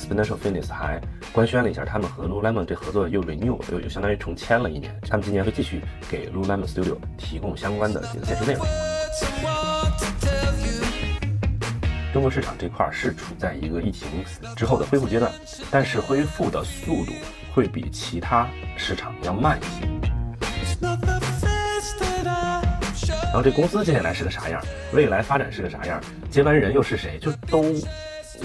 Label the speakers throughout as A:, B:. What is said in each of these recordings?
A: Exponential Fitness 还官宣了一下，他们和 Lululemon 这合作又 renew，又又相当于重签了一年。他们今年会继续给 Lululemon Studio 提供相关的这个健身内容。中国市场这块是处在一个疫情之后的恢复阶段，但是恢复的速度会比其他市场要慢一些。然后这公司接下来是个啥样？未来发展是个啥样？接班人又是谁？就都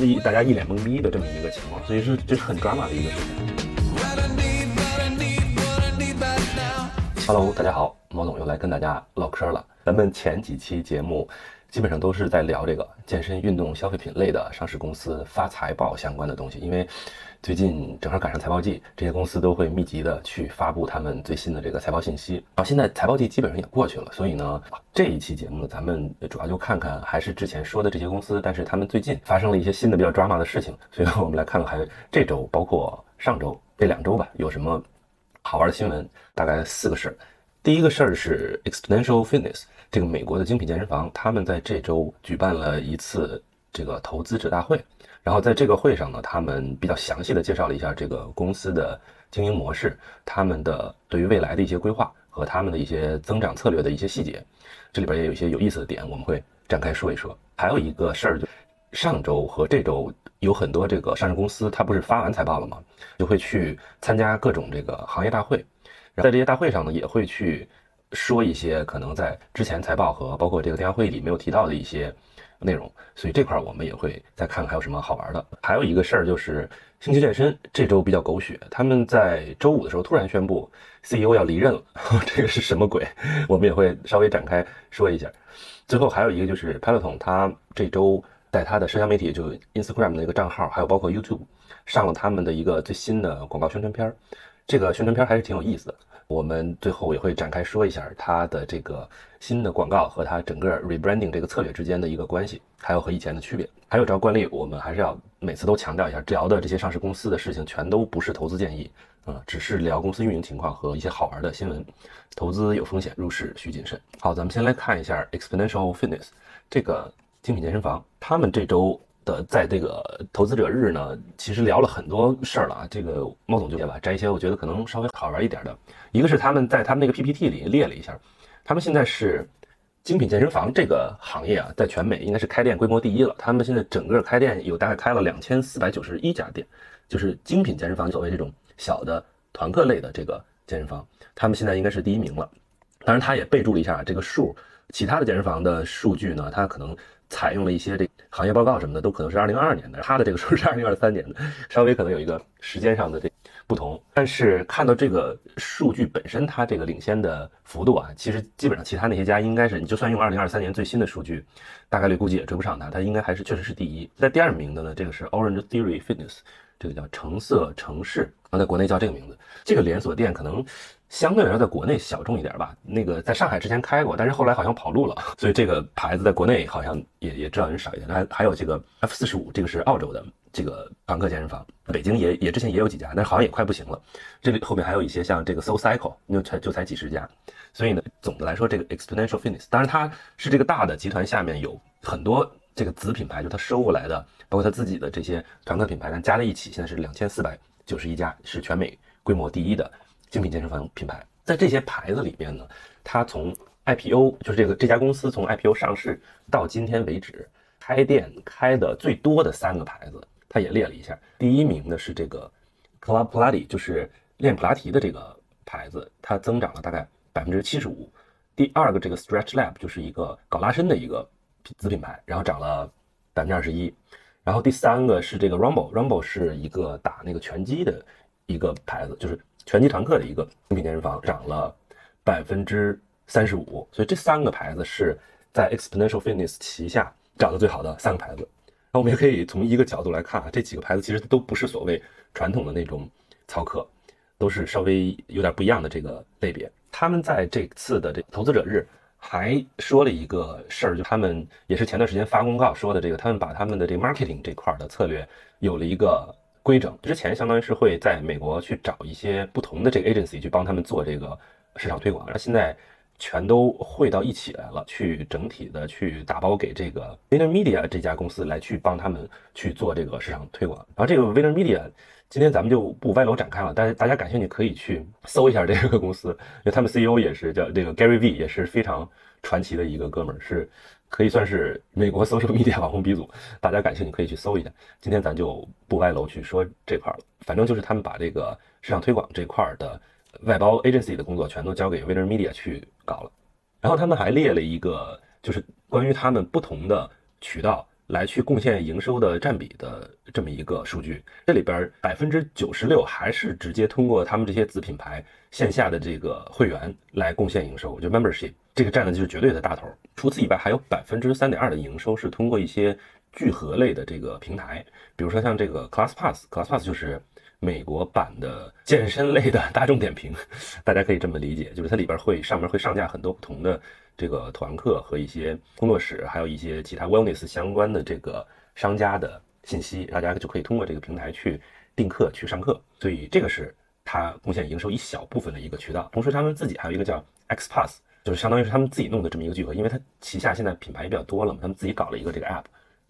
A: 一大家一脸懵逼的这么一个情况，所以是这是很抓马的一个事情。Hello，大家好，毛总又来跟大家唠嗑了。咱们前几期节目。基本上都是在聊这个健身运动消费品类的上市公司发财报相关的东西，因为最近正好赶上财报季，这些公司都会密集的去发布他们最新的这个财报信息。啊，现在财报季基本上也过去了，所以呢，这一期节目呢，咱们主要就看看还是之前说的这些公司，但是他们最近发生了一些新的比较 drama 的事情，所以我们来看看还这周包括上周这两周吧，有什么好玩的新闻？大概四个事儿。第一个事儿是 Exponential Fitness。这个美国的精品健身房，他们在这周举办了一次这个投资者大会，然后在这个会上呢，他们比较详细的介绍了一下这个公司的经营模式，他们的对于未来的一些规划和他们的一些增长策略的一些细节，这里边也有一些有意思的点，我们会展开说一说。还有一个事儿，就上周和这周有很多这个上市公司，它不是发完财报了吗？就会去参加各种这个行业大会，在这些大会上呢，也会去。说一些可能在之前财报和包括这个电话会议里没有提到的一些内容，所以这块我们也会再看看还有什么好玩的。还有一个事儿就是星球健身这周比较狗血，他们在周五的时候突然宣布 CEO 要离任了，这个是什么鬼？我们也会稍微展开说一下。最后还有一个就是 Peloton，他这周在他的社交媒体就 Instagram 的一个账号，还有包括 YouTube 上了他们的一个最新的广告宣传片儿，这个宣传片还是挺有意思的。我们最后也会展开说一下它的这个新的广告和它整个 rebranding 这个策略之间的一个关系，还有和以前的区别。还有照惯例，我们还是要每次都强调一下，聊的这些上市公司的事情全都不是投资建议，啊，只是聊公司运营情况和一些好玩的新闻。投资有风险，入市需谨慎。好，咱们先来看一下 Exponential Fitness 这个精品健身房，他们这周。的在这个投资者日呢，其实聊了很多事儿了啊。这个猫总就吧，摘一些我觉得可能稍微好玩一点的。一个是他们在他们那个 PPT 里列了一下，他们现在是精品健身房这个行业啊，在全美应该是开店规模第一了。他们现在整个开店有大概开了两千四百九十一家店，就是精品健身房，所谓这种小的团课类的这个健身房，他们现在应该是第一名了。当然，他也备注了一下这个数，其他的健身房的数据呢，他可能。采用了一些这个行业报告什么的，都可能是二零二二年的，他的这个数 是二零二三年的，稍微可能有一个时间上的这不同。但是看到这个数据本身，它这个领先的幅度啊，其实基本上其他那些家应该是，你就算用二零二三年最新的数据，大概率估计也追不上它，它应该还是确实是第一。在第二名的呢，这个是 Orange Theory Fitness，这个叫橙色城市，在国内叫这个名字。这个连锁店可能。相对来说，在国内小众一点吧。那个在上海之前开过，但是后来好像跑路了，所以这个牌子在国内好像也也知道人少一点。还还有这个 F 四十五，这个是澳洲的这个团客健身房，北京也也之前也有几家，但是好像也快不行了。这里后面还有一些像这个 Soul Cycle，就才就才几十家。所以呢，总的来说，这个 Exponential Fitness，当然它是这个大的集团下面有很多这个子品牌，就它收过来的，包括它自己的这些团客品牌，但加在一起现在是两千四百九十一家，是全美规模第一的。精品健身房品牌，在这些牌子里面呢，它从 IPO 就是这个这家公司从 IPO 上市到今天为止，开店开的最多的三个牌子，它也列了一下。第一名呢是这个 Club Pilates，就是练普拉提的这个牌子，它增长了大概百分之七十五。第二个这个 Stretch Lab 就是一个搞拉伸的一个子品牌，然后涨了百分之二十一。然后第三个是这个 Rumble，Rumble 是一个打那个拳击的一个牌子，就是。拳击团课的一个精品健身房涨了百分之三十五，所以这三个牌子是在 Exponential Fitness 旗下涨得最好的三个牌子。那我们也可以从一个角度来看啊，这几个牌子其实都不是所谓传统的那种操课，都是稍微有点不一样的这个类别。他们在这次的这投资者日还说了一个事儿，就他们也是前段时间发公告说的这个，他们把他们的这个 marketing 这块的策略有了一个。规整之前，相当于是会在美国去找一些不同的这个 agency 去帮他们做这个市场推广。那现在全都汇到一起来了，去整体的去打包给这个 VaynerMedia 这家公司来去帮他们去做这个市场推广。然后这个 VaynerMedia 今天咱们就不歪楼展开了，但是大家感兴趣可以去搜一下这个公司，因为他们 CEO 也是叫这个 Gary V，也是非常传奇的一个哥们儿，是可以算是美国 social media 网红鼻祖。大家感兴趣可以去搜一下。今天咱就不歪楼去说这块了，反正就是他们把这个市场推广这块的。外包 agency 的工作全都交给 VaynerMedia 去搞了，然后他们还列了一个，就是关于他们不同的渠道来去贡献营收的占比的这么一个数据。这里边百分之九十六还是直接通过他们这些子品牌线下的这个会员来贡献营收，就 membership 这个占的就是绝对的大头。除此以外，还有百分之三点二的营收是通过一些聚合类的这个平台，比如说像这个 ClassPass，ClassPass 就是。美国版的健身类的大众点评，大家可以这么理解，就是它里边会上面会上架很多不同的这个团课和一些工作室，还有一些其他 wellness 相关的这个商家的信息，大家就可以通过这个平台去订课去上课。所以这个是它贡献营收一小部分的一个渠道。同时，他们自己还有一个叫 XPass，就是相当于是他们自己弄的这么一个聚合，因为它旗下现在品牌也比较多了嘛，他们自己搞了一个这个 app，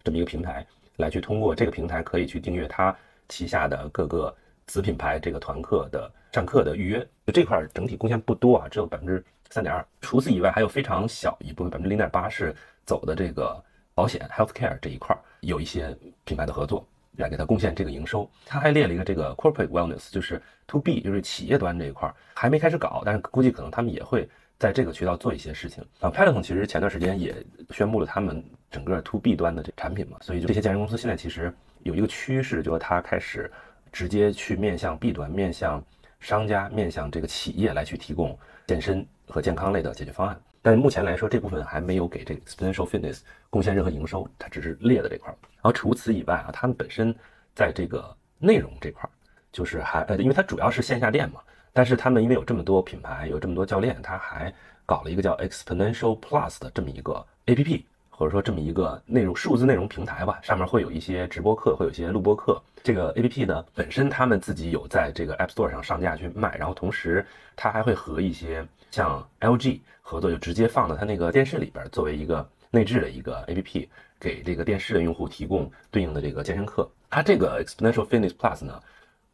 A: 这么一个平台来去通过这个平台可以去订阅它。旗下的各个子品牌这个团课的上课的预约，就这块整体贡献不多啊，只有百分之三点二。除此以外，还有非常小一部分，百分之零点八是走的这个保险 healthcare 这一块，有一些品牌的合作来给它贡献这个营收。他还列了一个这个 corporate wellness，就是 to B，就是企业端这一块还没开始搞，但是估计可能他们也会在这个渠道做一些事情啊。Peloton 其实前段时间也宣布了他们整个 to B 端的这产品嘛，所以就这些健身公司现在其实。有一个趋势，就是它开始直接去面向 B 端、面向商家、面向这个企业来去提供健身和健康类的解决方案。但目前来说，这部分还没有给这个 Exponential Fitness 贡献任何营收，它只是列的这块。然后除此以外啊，他们本身在这个内容这块，就是还呃，因为它主要是线下店嘛，但是他们因为有这么多品牌，有这么多教练，他还搞了一个叫 Exponential Plus 的这么一个 APP。或者说这么一个内容数字内容平台吧，上面会有一些直播课，会有一些录播课。这个 A P P 呢，本身他们自己有在这个 App Store 上上架去卖，然后同时它还会和一些像 L G 合作，就直接放到它那个电视里边，作为一个内置的一个 A P P，给这个电视的用户提供对应的这个健身课。它这个 Exponential Fitness Plus 呢，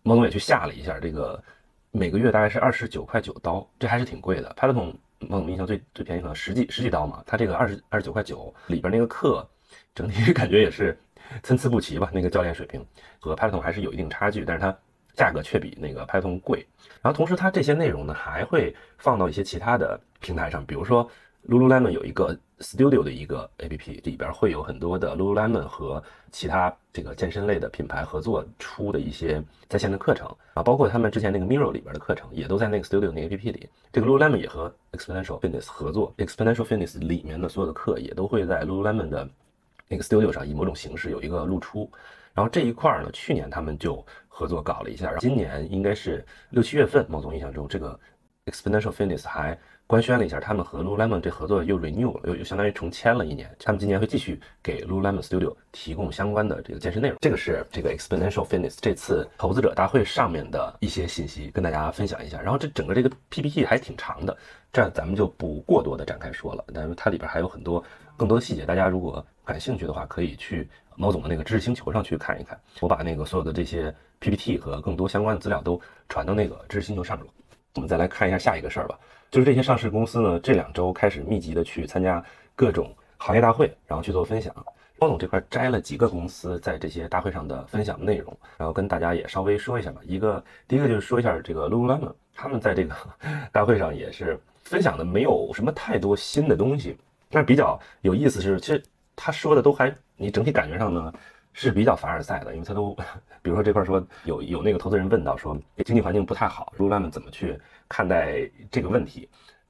A: 猫总也去下了一下，这个每个月大概是二十九块九刀，这还是挺贵的。pylon。我印象最最便宜可能十几十几刀嘛，它这个二十二十九块九里边那个课，整体 感觉也是参差不齐吧。那个教练水平和 Python 还是有一定差距，但是它价格却比那个 Python 贵。然后同时它这些内容呢还会放到一些其他的平台上，比如说。Lululemon 有一个 Studio 的一个 APP，里边会有很多的 Lululemon 和其他这个健身类的品牌合作出的一些在线的课程啊，包括他们之前那个 Mirror 里边的课程，也都在那个 Studio 那个 APP 里。这个 Lululemon 也和 Exponential Fitness 合作，Exponential Fitness 里面的所有的课也都会在 Lululemon 的那个 Studio 上以某种形式有一个露出。然后这一块呢，去年他们就合作搞了一下，然后今年应该是六七月份，某种印象中这个 Exponential Fitness 还。官宣了一下，他们和 Lululemon 这合作又 renew 了，又又相当于重签了一年。他们今年会继续给 Lululemon Studio 提供相关的这个健身内容。这个是这个 Exponential Fitness 这次投资者大会上面的一些信息，跟大家分享一下。然后这整个这个 PPT 还挺长的，这咱们就不过多的展开说了。但是它里边还有很多更多的细节，大家如果感兴趣的话，可以去猫总的那个知识星球上去看一看。我把那个所有的这些 PPT 和更多相关的资料都传到那个知识星球上面了。我们再来看一下下一个事儿吧。就是这些上市公司呢，这两周开始密集的去参加各种行业大会，然后去做分享。汪总这块摘了几个公司在这些大会上的分享内容，然后跟大家也稍微说一下吧。一个，第一个就是说一下这个 Lululemon，他们在这个大会上也是分享的没有什么太多新的东西，但是比较有意思是，其实他说的都还，你整体感觉上呢是比较凡尔赛的，因为他都，比如说这块说有有那个投资人问到说经济环境不太好，Lululemon 怎么去？看待这个问题，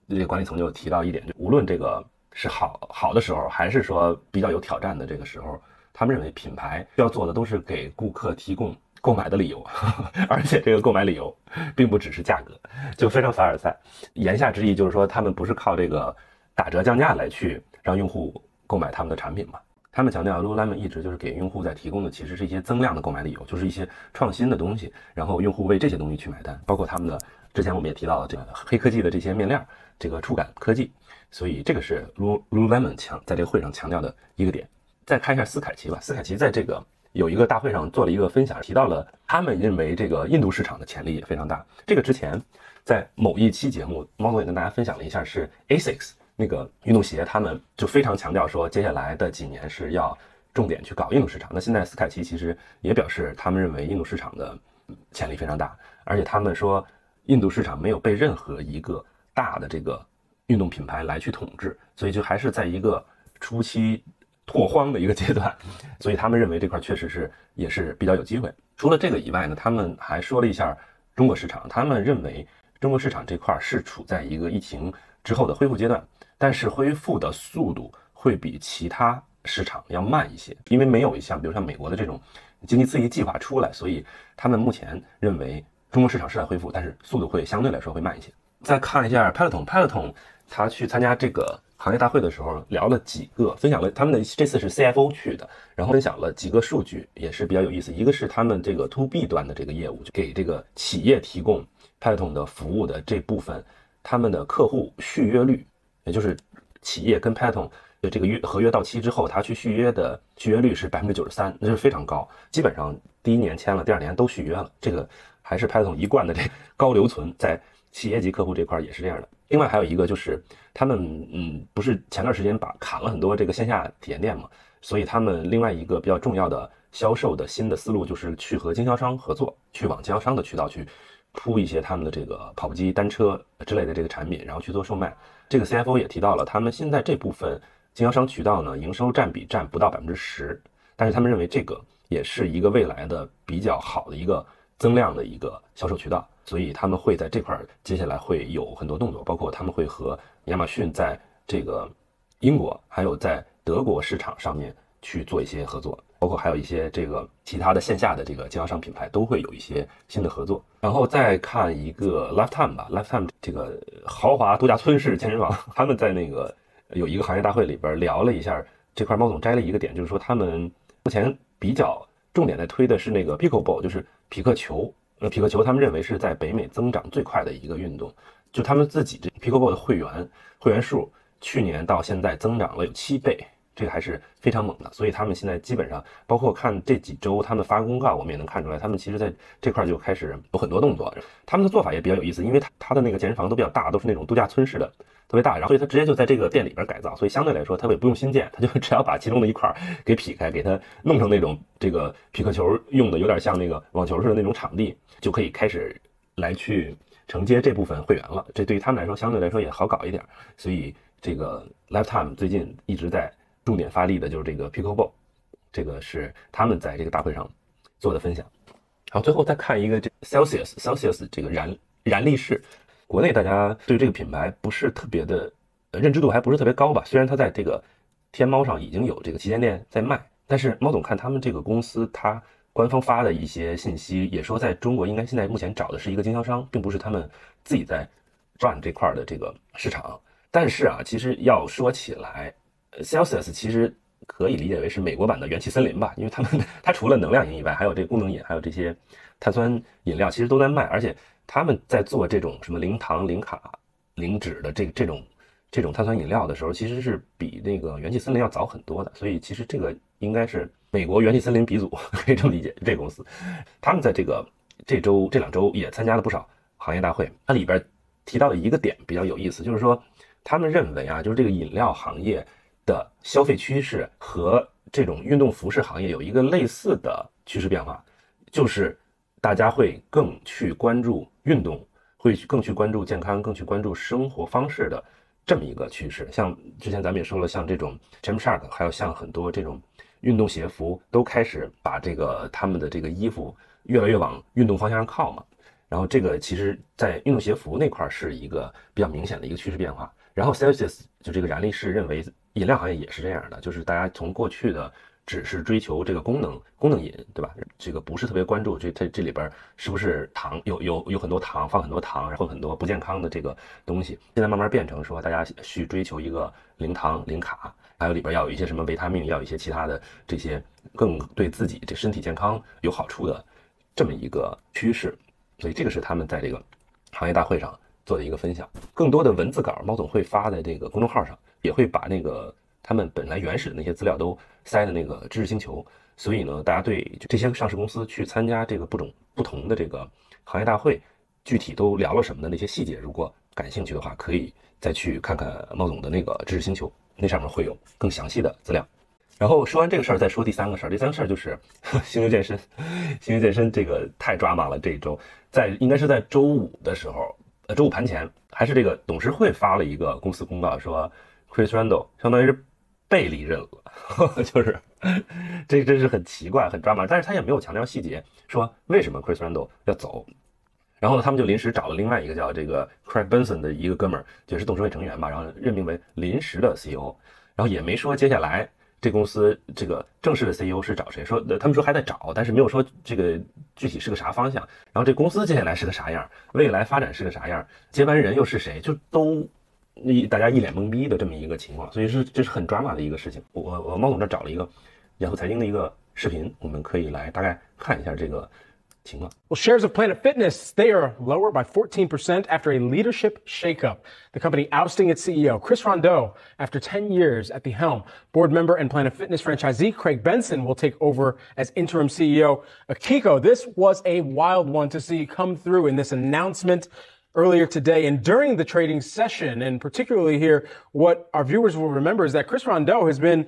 A: 这个管理层就提到一点，就无论这个是好好的时候，还是说比较有挑战的这个时候，他们认为品牌要做的都是给顾客提供购买的理由，而且这个购买理由并不只是价格，就非常凡尔赛。言下之意就是说，他们不是靠这个打折降价来去让用户购买他们的产品嘛？他们强调，Lululemon 一直就是给用户在提供的其实是一些增量的购买理由，就是一些创新的东西，然后用户为这些东西去买单，包括他们的。之前我们也提到了这个黑科技的这些面料，这个触感科技，所以这个是 Lululemon 强在这个会上强调的一个点。再看一下斯凯奇吧，斯凯奇在这个有一个大会上做了一个分享，提到了他们认为这个印度市场的潜力也非常大。这个之前在某一期节目，猫总也跟大家分享了一下，是 Asics 那个运动鞋，他们就非常强调说，接下来的几年是要重点去搞印度市场。那现在斯凯奇其实也表示，他们认为印度市场的潜力非常大，而且他们说。印度市场没有被任何一个大的这个运动品牌来去统治，所以就还是在一个初期拓荒的一个阶段，所以他们认为这块确实是也是比较有机会。除了这个以外呢，他们还说了一下中国市场，他们认为中国市场这块是处在一个疫情之后的恢复阶段，但是恢复的速度会比其他市场要慢一些，因为没有像比如像美国的这种经济刺激计划出来，所以他们目前认为。中国市场是在恢复，但是速度会相对来说会慢一些。再看一下 Peloton，Peloton 他去参加这个行业大会的时候聊了几个，分享了他们的这次是 CFO 去的，然后分享了几个数据，也是比较有意思。一个是他们这个 To B 端的这个业务，就给这个企业提供 Peloton 的服务的这部分，他们的客户续约率，也就是企业跟 Python 的这个约合约到期之后，他去续约的续约率是百分之九十三，那是非常高，基本上第一年签了，第二年都续约了，这个。还是 Python 一贯的这 高留存，在企业级客户这块也是这样的。另外还有一个就是，他们嗯，不是前段时间把砍了很多这个线下体验店嘛，所以他们另外一个比较重要的销售的新的思路就是去和经销商合作，去往经销商的渠道去铺一些他们的这个跑步机、单车之类的这个产品，然后去做售卖。这个 CFO 也提到了，他们现在这部分经销商渠道呢，营收占比占不到百分之十，但是他们认为这个也是一个未来的比较好的一个。增量的一个销售渠道，所以他们会在这块儿接下来会有很多动作，包括他们会和亚马逊在这个英国还有在德国市场上面去做一些合作，包括还有一些这个其他的线下的这个经销商品牌都会有一些新的合作。然后再看一个 Lifetime 吧，Lifetime 这个豪华度假村式健身房，他们在那个有一个行业大会里边聊了一下这块，猫总摘了一个点，就是说他们目前比较。重点在推的是那个 Pickleball，就是匹克球。呃，匹克球他们认为是在北美增长最快的一个运动。就他们自己这 Pickleball 的会员会员数，去年到现在增长了有七倍，这个还是非常猛的。所以他们现在基本上，包括看这几周他们发公告，我们也能看出来，他们其实在这块就开始有很多动作。他们的做法也比较有意思，因为他他的那个健身房都比较大，都是那种度假村式的。特别大，然后所以他直接就在这个店里边改造，所以相对来说他也不用新建，他就只要把其中的一块给劈开，给它弄成那种这个匹克球用的有点像那个网球似的那种场地，就可以开始来去承接这部分会员了。这对于他们来说相对来说也好搞一点。所以这个 Lifetime 最近一直在重点发力的就是这个 Pickleball，这个是他们在这个大会上做的分享。好，最后再看一个这 Celsius Celsius 这个燃燃力士。国内大家对这个品牌不是特别的认知度还不是特别高吧？虽然它在这个天猫上已经有这个旗舰店在卖，但是猫总看他们这个公司，它官方发的一些信息也说，在中国应该现在目前找的是一个经销商，并不是他们自己在赚这块的这个市场。但是啊，其实要说起来，Celsius 其实可以理解为是美国版的元气森林吧，因为他们它除了能量饮以外，还有这个功能饮，还有这些碳酸饮料，其实都在卖，而且。他们在做这种什么零糖、零卡、零脂的这这种这种碳酸饮料的时候，其实是比那个元气森林要早很多的。所以其实这个应该是美国元气森林鼻祖，可以这么理解。这公司，他们在这个这周这两周也参加了不少行业大会。它里边提到的一个点比较有意思，就是说他们认为啊，就是这个饮料行业的消费趋势和这种运动服饰行业有一个类似的趋势变化，就是。大家会更去关注运动，会更去关注健康，更去关注生活方式的这么一个趋势。像之前咱们也说了，像这种 Gymshark，还有像很多这种运动鞋服，都开始把这个他们的这个衣服越来越往运动方向上靠嘛。然后这个其实在运动鞋服那块是一个比较明显的一个趋势变化。然后 Celsius 就这个燃力士认为饮料行业也是这样的，就是大家从过去的。只是追求这个功能，功能饮，对吧？这个不是特别关注这这这里边是不是糖，有有有很多糖，放很多糖，然后很多不健康的这个东西。现在慢慢变成说，大家去追求一个零糖、零卡，还有里边要有一些什么维他命，要有一些其他的这些更对自己这身体健康有好处的这么一个趋势。所以这个是他们在这个行业大会上做的一个分享。更多的文字稿，猫总会发在这个公众号上，也会把那个他们本来原始的那些资料都塞在那个知识星球。所以呢，大家对这些上市公司去参加这个不种不同的这个行业大会，具体都聊了什么的那些细节，如果感兴趣的话，可以再去看看猫总的那个知识星球，那上面会有更详细的资料。然后说完这个事儿，再说第三个事儿。第三个事儿就是 星球健身，星球健身这个太抓马了。这一周在应该是在周五的时候，周五盘前还是这个董事会发了一个公司公告，说 Chris Randall 相当于是被离任了，就是这真是很奇怪，很抓马。但是他也没有强调细节，说为什么 Chris Randall 要走。然后呢，他们就临时找了另外一个叫这个 Craig Benson 的一个哥们儿，也是董事会成员吧，然后任命为临时的 CEO，然后也没说接下来。这公司这个正式的 CEO 是找谁？说他们说还在找，但是没有说这个具体是个啥方向。然后这公司接下来是个啥样？未来发展是个啥样？接班人又是谁？就都一大家一脸懵逼的这么一个情况。所以是这是很 drama 的一个事情。我我猫总这找了一个雅虎财经的一个视频，我们可以来大概看一下这个。
B: Well, shares of Planet Fitness, they are lower by 14% after a leadership shakeup. The company ousting its CEO, Chris Rondeau, after 10 years at the helm. Board member and Planet Fitness franchisee Craig Benson will take over as interim CEO. Akiko, this was a wild one to see come through in this announcement earlier today and during the trading session. And particularly here, what our viewers will remember is that Chris Rondeau has been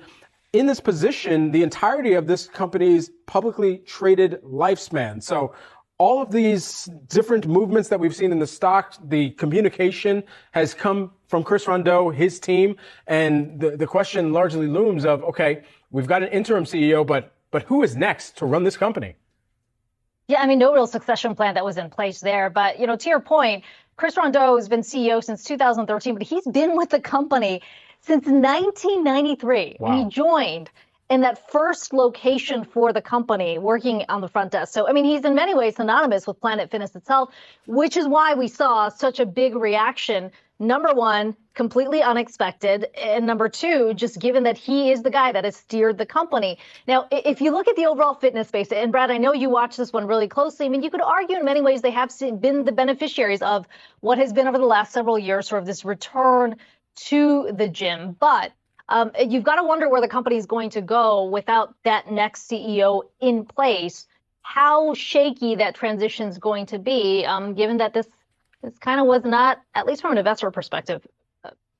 B: in this position the entirety of this company's publicly traded lifespan. So all of these different movements that we've seen in the stock, the communication has come from Chris Rondeau, his team. And the, the question largely looms of, okay, we've got an interim CEO, but, but who is next to run this company?
C: Yeah, I mean, no real succession plan that was in place there. But, you know, to your point, Chris Rondeau has been CEO since 2013, but he's been with the company since 1993. Wow. He joined in that first location for the company working on the front desk. So, I mean, he's in many ways synonymous with Planet Fitness itself, which is why we saw such a big reaction. Number one, completely unexpected. And number two, just given that he is the guy that has steered the company. Now, if you look at the overall fitness space, and Brad, I know you watch this one really closely. I mean, you could argue in many ways they have been the beneficiaries of what has been over the last several years, sort of this return to the gym. But um, you've got to wonder where the company is going to go without that next CEO in place. How shaky that transition is going to be, um, given that this this kind of was not, at least from an investor perspective,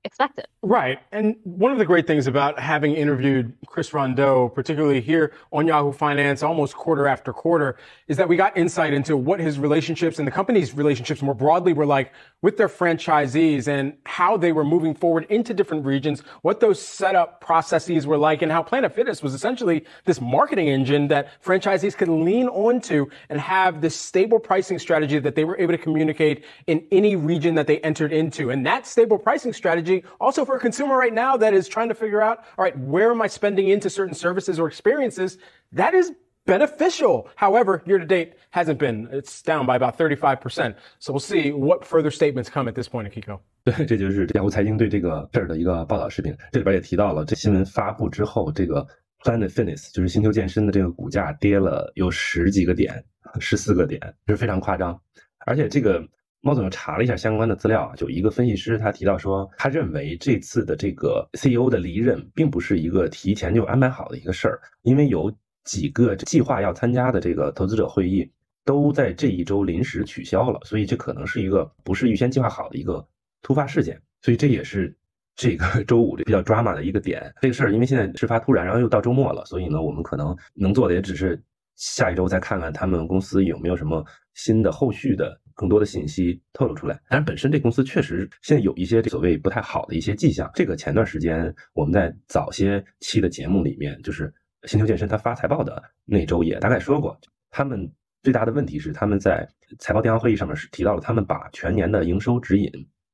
C: expected.
B: Right. And one of the great things about having interviewed Chris Rondeau, particularly here on Yahoo Finance, almost quarter after quarter, is that we got insight into what his relationships and the company's relationships more broadly were like with their franchisees and how they were moving forward into different regions, what those setup processes were like, and how Planet Fitness was essentially this marketing engine that franchisees could lean onto and have this stable pricing strategy that they were able to communicate in any region that they entered into. And that stable pricing strategy also for a consumer right now that is trying to figure out, all right, where am I spending into certain services or experiences? That is beneficial. However, year to date hasn't been. It's down by about 35%. So we'll see what further statements come at this point, Akiko.
A: 对，这就是雅虎财经对这个事儿的一个报道视频。这里边也提到了，这新闻发布之后，这个 Planet Fitness 就是星球健身的这个股价跌了有十几个点，十四个点，是非常夸张。而且这个 猫总又查了一下相关的资料啊，就一个分析师他提到说，他认为这次的这个 CEO 的离任并不是一个提前就安排好的一个事儿，因为有。几个计划要参加的这个投资者会议都在这一周临时取消了，所以这可能是一个不是预先计划好的一个突发事件，所以这也是这个 周五这比较 drama 的一个点。这个事儿因为现在事发突然，然后又到周末了，所以呢，我们可能能做的也只是下一周再看看他们公司有没有什么新的后续的更多的信息透露出来。当然，本身这公司确实现在有一些所谓不太好的一些迹象。这个前段时间我们在早些期的节目里面就是。星球健身他发财报的那周也大概说过，他们最大的问题是他们在财报电话会议上面是提到了他们把全年的营收指引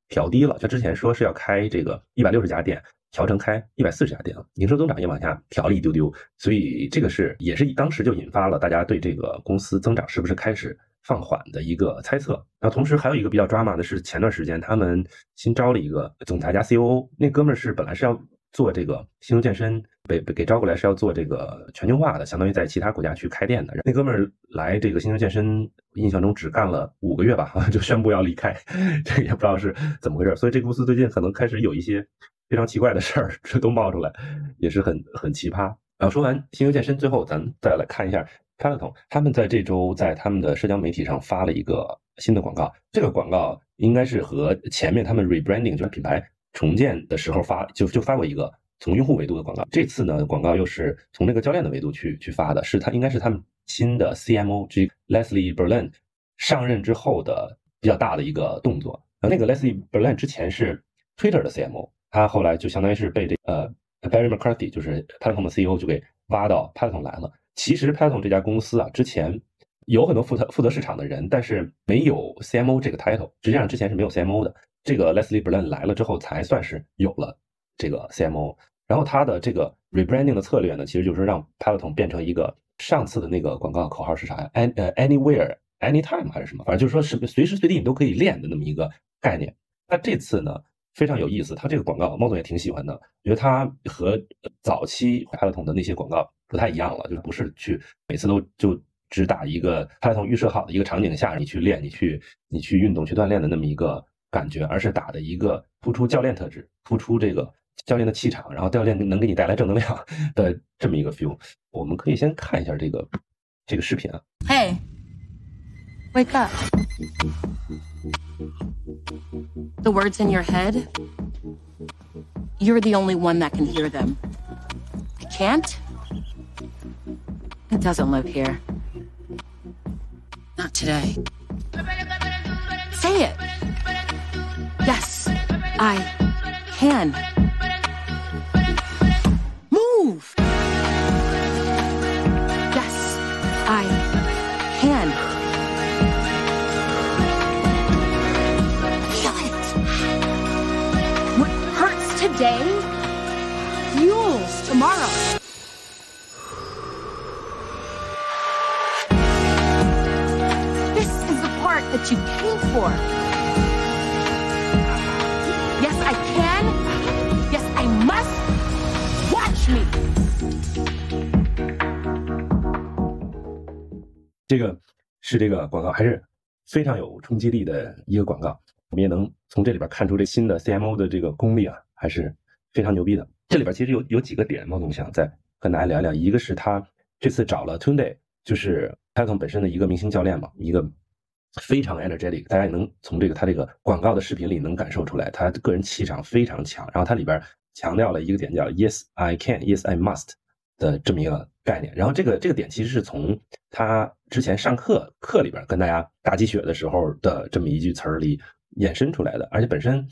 A: 调低了，就之前说是要开这个一百六十家店，调成开一百四十家店了，营收增长也往下调了一丢丢，所以这个是也是当时就引发了大家对这个公司增长是不是开始放缓的一个猜测。然后同时还有一个比较抓马的是前段时间他们新招了一个总裁加 COO，那哥们儿是本来是要做这个星球健身。被被给招过来是要做这个全球化的，相当于在其他国家去开店的。那哥们儿来这个星球健身，印象中只干了五个月吧，就宣布要离开，这也不知道是怎么回事。所以这个公司最近可能开始有一些非常奇怪的事儿，这 都冒出来，也是很很奇葩。然后说完星球健身，最后咱再来看一下 Peloton，他们在这周在他们的社交媒体上发了一个新的广告，这个广告应该是和前面他们 rebranding 就是品牌重建的时候发就就发过一个。从用户维度的广告，这次呢，广告又是从那个教练的维度去去发的，是他应该是他们新的 CMO，即 Leslie Berlin 上任之后的比较大的一个动作。呃，那个 Leslie Berlin 之前是 Twitter 的 CMO，他后来就相当于是被这呃 Barry McCarthy 就是 Peloton 的 CEO 就给挖到 Peloton 来了。其实 Peloton 这家公司啊，之前有很多负责负责市场的人，但是没有 CMO 这个 title，实际上之前是没有 CMO 的。这个 Leslie Berlin 来了之后，才算是有了这个 CMO。然后它的这个 rebranding 的策略呢，其实就是让 Peloton 变成一个上次的那个广告口号是啥呀？any 呃 anywhere anytime 还是什么？反正就是说是随时随地你都可以练的那么一个概念。那这次呢非常有意思，它这个广告猫总也挺喜欢的，觉得它和早期 Peloton 的那些广告不太一样了，就不是去每次都就只打一个 Peloton 预设好的一个场景下你去练、你去你去运动、去锻炼的那么一个感觉，而是打的一个突出教练特质、突出这个。教练的气场，然后教练能给你带来正能量的这么一个 feel，我们可以先看一下这个这个视频啊。
D: Hey, wake up. The words in your head, you're the only one that can hear them. I can't. Doesn't live here. Not today. Say it. Yes, I can. That you came for. Yes, I can. Yes, I must. Watch me.
A: 这个是这个广告，还是非常有冲击力的一个广告。我们也能从这里边看出这新的 CMO 的这个功力啊，还是非常牛逼的。这里边其实有有几个点，毛总想再跟大家聊一聊。一个是他这次找了 Tunde，就是 Peloton 本身的一个明星教练嘛，一个非常 energetic，大家也能从这个他这个广告的视频里能感受出来，他个人气场非常强。然后他里边强调了一个点叫 Yes I can，Yes I must。的这么一个概念，然后这个这个点其实是从他之前上课课里边跟大家打鸡血的时候的这么一句词儿里衍生出来的，而且本身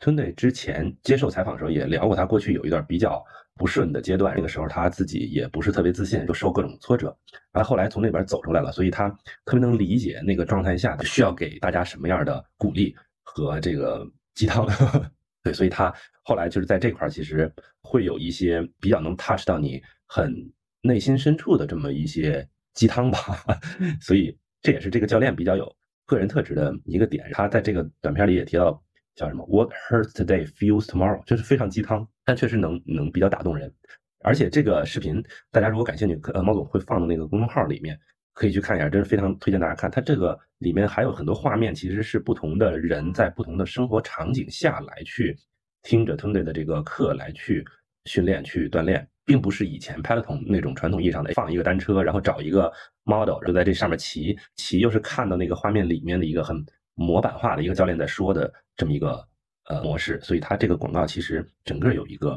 A: 吞队之前接受采访的时候也聊过，他过去有一段比较不顺的阶段，那个时候他自己也不是特别自信，就受各种挫折，然后后来从那边走出来了，所以他特别能理解那个状态下需要给大家什么样的鼓励和这个鸡汤。对，所以他后来就是在这块儿，其实会有一些比较能 touch 到你很内心深处的这么一些鸡汤吧。所以这也是这个教练比较有个人特质的一个点。他在这个短片里也提到叫什么 “What hurts today feels tomorrow”，就是非常鸡汤，但确实能能比较打动人。而且这个视频大家如果感兴趣，呃，猫总会放到那个公众号里面。可以去看一下，真是非常推荐大家看。它这个里面还有很多画面，其实是不同的人在不同的生活场景下来去听着 Tunde 的这个课来去训练、去锻炼，并不是以前 Peloton 那种传统意义上的放一个单车，然后找一个 model 就在这上面骑骑，又是看到那个画面里面的一个很模板化的一个教练在说的这么一个呃模式。所以它这个广告其实整个有一个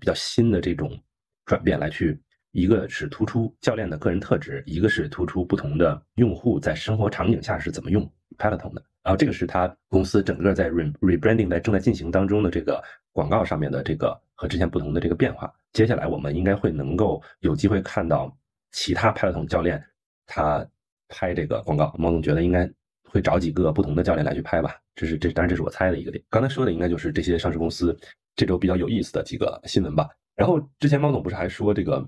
A: 比较新的这种转变来去。一个是突出教练的个人特质，一个是突出不同的用户在生活场景下是怎么用 Peloton 的。然后这个是他公司整个在 re rebranding 在正在进行当中的这个广告上面的这个和之前不同的这个变化。接下来我们应该会能够有机会看到其他拍乐桶教练他拍这个广告。毛总觉得应该会找几个不同的教练来去拍吧。这是这当然这是我猜的一个点。刚才说的应该就是这些上市公司这周比较有意思的几个新闻吧。然后之前毛总不是还说这个。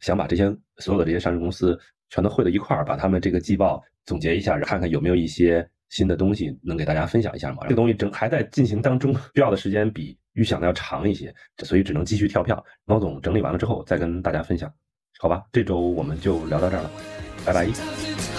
A: 想把这些所有的这些上市公司全都汇到一块儿，把他们这个季报总结一下，看看有没有一些新的东西能给大家分享一下嘛？这个东西正还在进行当中，需要的时间比预想的要长一些，所以只能继续跳票。猫总整理完了之后再跟大家分享，好吧？这周我们就聊到这儿了，拜拜。